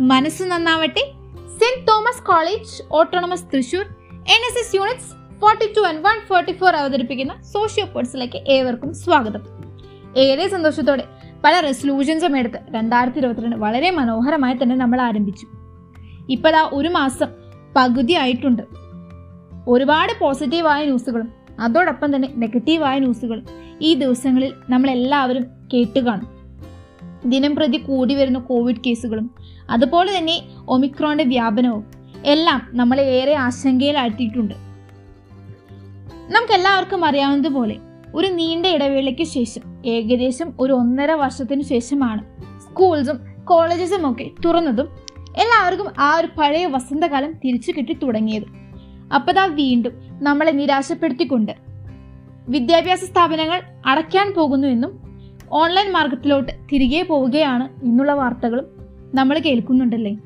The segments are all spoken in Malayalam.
മനസ്സ് നന്നാവട്ടെ. Saint Thomas College Autonomous Thrissur N S S units forty two and one forty four അവതരിപ്പിക്കുന്ന സോഷ്യോ പോർട്സിലേക്ക് ഏവർക്കും സ്വാഗതം. ഏറെ സന്തോഷത്തോടെ പല റെസൊല്യൂഷൻസും എടുത്ത് രണ്ടായിരത്തി ഇരുപത്തിരണ്ട് വളരെ മനോഹരമായി തന്നെ നമ്മൾ ആരംഭിച്ചു. ഇപ്പോഴാ ഒരു മാസം പകുതി ആയിട്ടുണ്ട്. ഒരുപാട് പോസിറ്റീവായ ന്യൂസുകളും അതോടൊപ്പം തന്നെ നെഗറ്റീവായ ന്യൂസുകളും ഈ ദിവസങ്ങളിൽ നമ്മളെല്ലാവരും കേട്ടുകാണും കേട്ട് കാണും. ദിനം പ്രതി കൂടി വരുന്ന കോവിഡ് കേസുകളും അതുപോലെ തന്നെ ഒമിക്രോണിന്റെ വ്യാപനവും എല്ലാം നമ്മളെ ഏറെ ആശങ്കയിലാഴ്ത്തിയിട്ടുണ്ട്. നമുക്ക് എല്ലാവർക്കും അറിയാവുന്നതുപോലെ ഒരു നീണ്ട ഇടവേളയ്ക്ക് ശേഷം ഏകദേശം ഒരു ഒന്നര വർഷത്തിന് ശേഷമാണ് സ്കൂൾസും കോളേജസും ഒക്കെ തുറന്നതും എല്ലാവർക്കും ആ ഒരു പഴയ വസന്തകാലം തിരിച്ചു കിട്ടി തുടങ്ങിയത്. അപ്പതാ വീണ്ടും നമ്മളെ നിരാശപ്പെടുത്തിക്കൊണ്ട് വിദ്യാഭ്യാസ സ്ഥാപനങ്ങൾ അടയ്ക്കാൻ പോകുന്നുവെന്നും ഓൺലൈൻ മാർക്കറ്റിലോട്ട് തിരികെ പോവുകയാണ് എന്നുള്ള വാർത്തകളും നമ്മൾ കേൾക്കുന്നുണ്ടല്ലേ?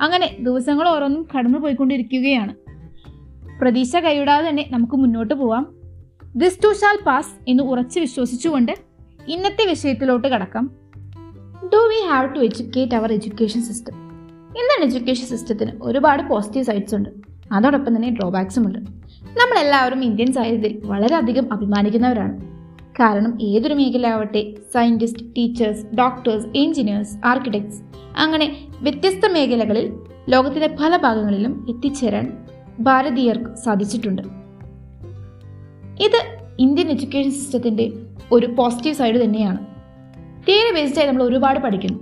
അങ്ങനെ ദിവസങ്ങൾ ഓരോന്നും കടന്നു പോയിക്കൊണ്ടിരിക്കുകയാണ്. പ്രതീക്ഷ കൈവിടാതെ തന്നെ നമുക്ക് മുന്നോട്ട് പോവാം. ദിസ് ടു ഷാൽ പാസ് എന്ന് ഉറച്ച് വിശ്വസിച്ചുകൊണ്ട് ഇന്നത്തെ വിഷയത്തിലോട്ട് കടക്കാം. Do we have to educate our education system ഇന്നാണ് എഡ്യൂക്കേഷൻ സിസ്റ്റത്തിന് ഒരുപാട് പോസിറ്റീവ് സൈഡ്സ് ഉണ്ട്. അതോടൊപ്പം തന്നെ ഡ്രോബാക്സും ഉണ്ട്. നമ്മളെല്ലാവരും ഇന്ത്യൻസ് ആയതിൽ വളരെയധികം അഭിമാനിക്കുന്നവരാണ്. കാരണം ഏതൊരു മേഖലയാവട്ടെ scientist teachers doctors engineers architects അങ്ങനെ വ്യത്യസ്ത മേഖലകളിൽ ലോകത്തിലെ പല ഭാഗങ്ങളിലും എത്തിച്ചേരാൻ ഭാരതീയർക്ക് സാധിച്ചിട്ടുണ്ട്. ഇത് ഇന്ത്യൻ എഡ്യൂക്കേഷൻ സിസ്റ്റത്തിന്റെ ഒരു പോസിറ്റീവ് സൈഡ് തന്നെയാണ്. തിയറി ബേസ്ഡായി നമ്മൾ ഒരുപാട് പഠിക്കുന്നു.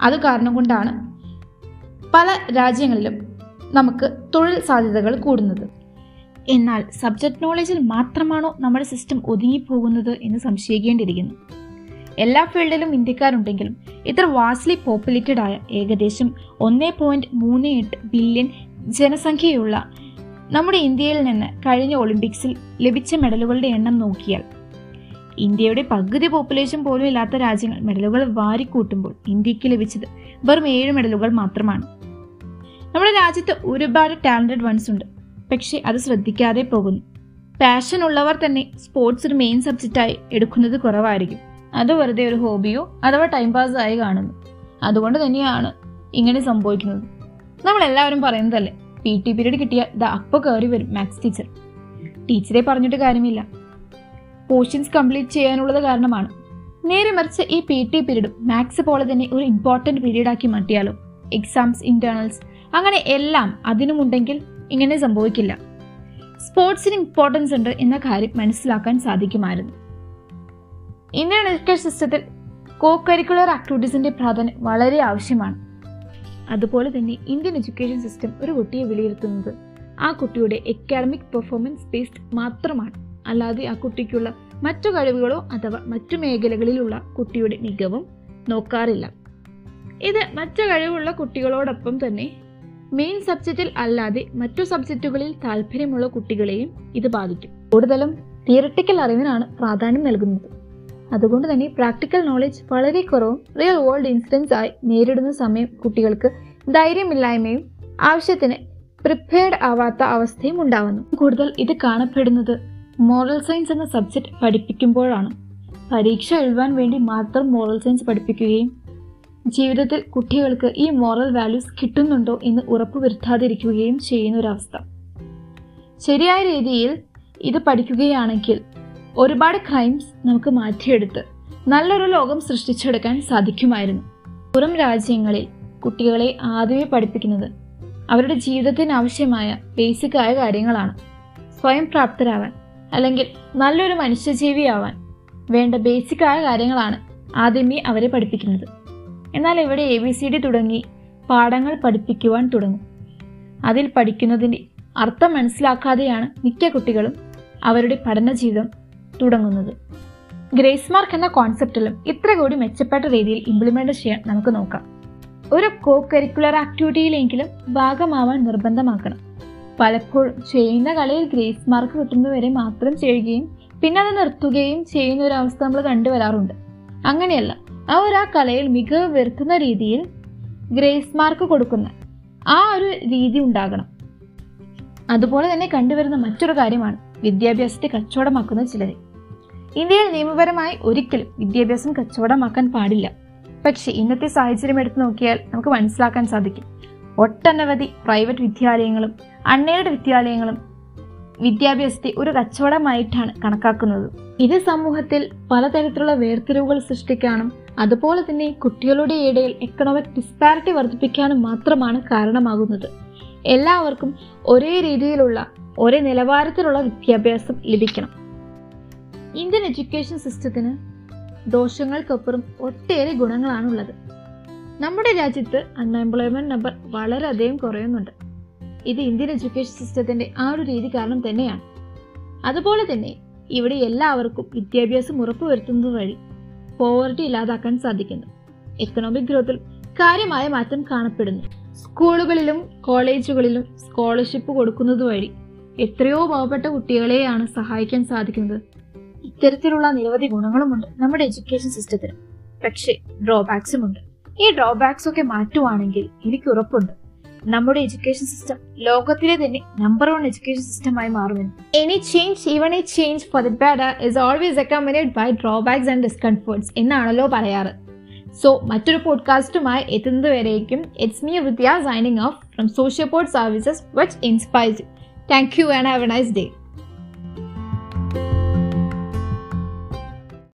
അത് കാരണം കൊണ്ടാണ് പല രാജ്യങ്ങളിലും നമുക്ക് തൊഴിൽ സാധ്യതകൾ കൂടുന്നത്. എന്നാൽ സബ്ജക്ട് നോളജിൽ മാത്രമാണോ നമ്മുടെ സിസ്റ്റം ഒതുങ്ങിപ്പോകുന്നത് എന്ന് സംശയിക്കേണ്ടിയിരിക്കുന്നു. എല്ലാ ഫീൽഡിലും ഇന്ത്യക്കാരുണ്ടെങ്കിലും ഇത്ര വാസ്ലി പോപ്പുലേറ്റഡ് ആയ ഏകദേശം ഒന്നേ പോയിന്റ് മൂന്ന് എട്ട് ബില്യൺ ജനസംഖ്യയുള്ള നമ്മുടെ ഇന്ത്യയിൽ നിന്ന് കഴിഞ്ഞ ഒളിമ്പിക്സിൽ ലഭിച്ച മെഡലുകളുടെ എണ്ണം നോക്കിയാൽ ഇന്ത്യയുടെ പകുതി പോപ്പുലേഷൻ പോലും ഇല്ലാത്ത രാജ്യങ്ങൾ മെഡലുകൾ വാരിക്കൂട്ടുമ്പോൾ ഇന്ത്യയ്ക്ക് ലഭിച്ചത് വെറും ഏഴ് മെഡലുകൾ മാത്രമാണ്. നമ്മുടെ രാജ്യത്ത് ഒരുപാട് ടാലന്റഡ് വൺസ് ഉണ്ട്. പക്ഷേ അത് ശ്രദ്ധിക്കാതെ പോകുന്നു. പാഷൻ ഉള്ളവർ തന്നെ സ്പോർട്സ് ഒരു മെയിൻ സബ്ജക്റ്റായി എടുക്കുന്നത് കുറവായിരിക്കും. അത് വെറുതെ ഒരു ഹോബിയോ അഥവാ ടൈം പാസ് ആയി കാണുന്നു. അതുകൊണ്ട് തന്നെയാണ് ഇങ്ങനെ സംഭവിക്കുന്നത്. നമ്മൾ എല്ലാവരും പറയുന്നതല്ലേ പി ടി പീരീഡ് കിട്ടിയാൽ ഇത് അപ്പോൾ കയറി വരും മാത്സ് ടീച്ചർ ടീച്ചറെ പറഞ്ഞിട്ട് കാര്യമില്ല. പോർഷൻസ് കംപ്ലീറ്റ് ചെയ്യാനുള്ളത് കാരണമാണ്. നേരെ മറിച്ച് ഈ പി ടി പീരീഡും മാത്സ് പോലെ തന്നെ ഒരു ഇമ്പോർട്ടന്റ് പീരീഡാക്കി മാറ്റിയാലോ? എക്സാംസ് ഇന്റേണൽസ് അങ്ങനെ എല്ലാം അതിനുമുണ്ടെങ്കിൽ ഇങ്ങനെ സംഭവിക്കില്ല. സ്പോർട്സിന് ഇമ്പോർട്ടൻസ് ഉണ്ട് എന്ന കാര്യം മനസ്സിലാക്കാൻ സാധിക്കുമായിരുന്നു. ഇന്ത്യൻ എഡ്യൂക്കേഷൻ സിസ്റ്റത്തിൽ കോ കരിക്കുലർ ആക്ടിവിറ്റീസിന്റെ പ്രാധാന്യം വളരെ ആവശ്യമാണ്. അതുപോലെ തന്നെ ഇന്ത്യൻ എഡ്യൂക്കേഷൻ സിസ്റ്റം ഒരു കുട്ടിയെ വിലയിരുത്തുന്നത് ആ കുട്ടിയുടെ എക്കാഡമിക് പെർഫോമൻസ് ബേസ്ഡ് മാത്രമാണ്. അല്ലാതെ ആ കുട്ടിക്കുള്ള മറ്റു കഴിവുകളോ അഥവാ മറ്റു മേഖലകളിലുള്ള കുട്ടിയുടെ മികവും നോക്കാറില്ല. ഇത് മറ്റു കഴിവുള്ള കുട്ടികളോടൊപ്പം തന്നെ മെയിൻ സബ്ജക്റ്റിൽ അല്ലാതെ മറ്റു സബ്ജക്റ്റുകളിൽ താല്പര്യമുള്ള കുട്ടികളെയും ഇത് ബാധിക്കും. കൂടുതലും തിയറിറ്റിക്കൽ അറിവിനാണ് പ്രാധാന്യം നൽകുന്നത്. അതുകൊണ്ട് തന്നെ പ്രാക്ടിക്കൽ നോളജ് വളരെ കുറവും റിയൽ വേൾഡ് ഇൻസിഡൻസ് ആയി നേരിടുന്ന സമയം കുട്ടികൾക്ക് ധൈര്യമില്ലായ്മയും ആവശ്യത്തിന് പ്രിപ്പയർഡ് ആവാത്ത അവസ്ഥയും ഉണ്ടാവുന്നു. കൂടുതൽ ഇത് കാണപ്പെടുന്നത് മോറൽ സയൻസ് എന്ന സബ്ജക്റ്റ് പഠിപ്പിക്കുമ്പോഴാണ്. പരീക്ഷ എഴുതാൻ വേണ്ടി മാത്രം മോറൽ സയൻസ് പഠിപ്പിക്കുകയും ജീവിതത്തിൽ കുട്ടികൾക്ക് ഈ മോറൽ വാല്യൂസ് കിട്ടുന്നുണ്ടോ എന്ന് ഉറപ്പുവരുത്താതിരിക്കുകയും ചെയ്യുന്ന ഒരവസ്ഥ ശരിയായ രീതിയിൽ ഇത് പഠിക്കുകയാണെങ്കിൽ ഒരുപാട് ക്രൈംസ് നമുക്ക് മാറ്റിയെടുത്ത് നല്ലൊരു ലോകം സൃഷ്ടിച്ചെടുക്കാൻ സാധിക്കുമായിരുന്നു. പുറം രാജ്യങ്ങളിൽ കുട്ടികളെ ആദ്യമേ പഠിപ്പിക്കുന്നത് അവരുടെ ജീവിതത്തിന് ആവശ്യമായ ആയ കാര്യങ്ങളാണ്. സ്വയം പ്രാപ്തരാവാൻ അല്ലെങ്കിൽ നല്ലൊരു മനുഷ്യജീവിയാവാൻ വേണ്ട ബേസിക് ആയ കാര്യങ്ങളാണ് ആദ്യമേ അവരെ പഠിപ്പിക്കുന്നത്. എന്നാൽ ഇവിടെ എ ബി സി ഡി തുടങ്ങി പാഠങ്ങൾ പഠിപ്പിക്കുവാൻ തുടങ്ങും. അതിൽ പഠിക്കുന്നതിന്റെ അർത്ഥം മനസ്സിലാക്കാതെയാണ് മിക്ക കുട്ടികളും അവരുടെ പഠന ജീവിതം തുടങ്ങുന്നത്. ഗ്രേസ് മാർക്ക് എന്ന കോൺസെപ്റ്റിലും ഇത്ര കൂടി മെച്ചപ്പെട്ട രീതിയിൽ ഇംപ്ലിമെന്റ് ചെയ്യാൻ നമുക്ക് നോക്കാം. ഒരു കോ കരിക്കുലർ ആക്ടിവിറ്റിയിലെങ്കിലും ഭാഗമാവാൻ നിർബന്ധമാക്കണം. പലപ്പോഴും ചെയ്യുന്ന കളിയിൽ ഗ്രേസ് മാർക്ക് കിട്ടുന്നവരെ മാത്രം ചെയ്യുകയും പിന്നെ അത് നിർത്തുകയും ചെയ്യുന്ന ഒരു അവസ്ഥ നമ്മൾ കണ്ടുവരാറുണ്ട്. അങ്ങനെയല്ല അവർ ആ കലയിൽ മികവ് വരുത്തുന്ന രീതിയിൽ ഗ്രേസ് മാർക്ക് കൊടുക്കുന്ന. ആ ഒരു രീതി ഉണ്ടാകണം. അതുപോലെ തന്നെ കണ്ടുവരുന്ന മറ്റൊരു കാര്യമാണ് വിദ്യാഭ്യാസത്തെ കച്ചവടമാക്കുന്ന ചിലരെ. ഇന്ത്യയിൽ നിയമപരമായി ഒരിക്കലും വിദ്യാഭ്യാസം കച്ചവടമാക്കാൻ പാടില്ല. പക്ഷേ ഇന്നത്തെ സാഹചര്യം എടുത്തു നോക്കിയാൽ നമുക്ക് മനസ്സിലാക്കാൻ സാധിക്കും. ഒട്ടനവധി പ്രൈവറ്റ് വിദ്യാലയങ്ങളും അൺഎയ്ഡഡ് വിദ്യാലയങ്ങളും വിദ്യാഭ്യാസത്തെ ഒരു കച്ചവടമായിട്ടാണ് കണക്കാക്കുന്നത്. ഇത് സമൂഹത്തിൽ പലതരത്തിലുള്ള വേർതിരിവുകൾ സൃഷ്ടിക്കാനും അതുപോലെ തന്നെ കുട്ടികളുടെ ഇടയിൽ എക്കണോമിക് ഡിസ്പാരിറ്റി വർദ്ധിപ്പിക്കാനും മാത്രമാണ് കാരണമാകുന്നത്. എല്ലാവർക്കും ഒരേ രീതിയിലുള്ള ഒരേ നിലവാരത്തിലുള്ള വിദ്യാഭ്യാസം ലഭിക്കണം. ഇന്ത്യൻ എഡ്യൂക്കേഷൻ സിസ്റ്റത്തിന് ദോഷങ്ങൾക്കപ്പുറം ഒട്ടേറെ ഗുണങ്ങളാണുള്ളത്. നമ്മുടെ രാജ്യത്ത് അൺഎംപ്ലോയ്മെന്റ് നമ്പർ വളരെയധികം കുറയുന്നുണ്ട്. ഇത് ഇന്ത്യൻ എഡ്യൂക്കേഷൻ സിസ്റ്റത്തിന്റെ ആ ഒരു രീതി കാരണം തന്നെയാണ്. അതുപോലെ തന്നെ ഇവിടെ എല്ലാവർക്കും വിദ്യാഭ്യാസം ഉറപ്പുവരുത്തുന്നത് വഴി പോവർട്ടി ഇല്ലാതാക്കാൻ സാധിക്കുന്നു. എക്കണോമിക് ഗ്രോത്തിൽ കാര്യമായ മാറ്റം കാണപ്പെടുന്നു. സ്കൂളുകളിലും കോളേജുകളിലും സ്കോളർഷിപ്പ് കൊടുക്കുന്നത് വഴി എത്രയോ പാവപ്പെട്ട കുട്ടികളെയാണ് സഹായിക്കാൻ സാധിക്കുന്നത്. ഇത്തരത്തിലുള്ള നിരവധി ഗുണങ്ങളുമുണ്ട് നമ്മുടെ എഡ്യൂക്കേഷൻ സിസ്റ്റത്തിന് പക്ഷേ ഡ്രോബാക്സും ഉണ്ട്. ഈ ഡ്രോബാക്സ് ഒക്കെ മാറ്റുവാണെങ്കിൽ എനിക്ക് ഉറപ്പുണ്ട്. നമ്മുടെ എഡ്യൂക്കേഷൻ സിസ്റ്റം ലോകത്തിലെ തന്നെ നമ്പർ വൺ എഡ്യൂക്കേഷൻ സിസ്റ്റമായി മാറുമെന്ന്. Any change even a change for the better is always accommodate by drawbacks and discomforts എന്നാണല്ലോ പറയാറ്. സോ മറ്റൊരു പോഡ്കാസ്റ്റുമായി എത്തുന്നത് വരേക്കും it's me Vidya signing off from Social Port Services which inspires thank you and have a nice day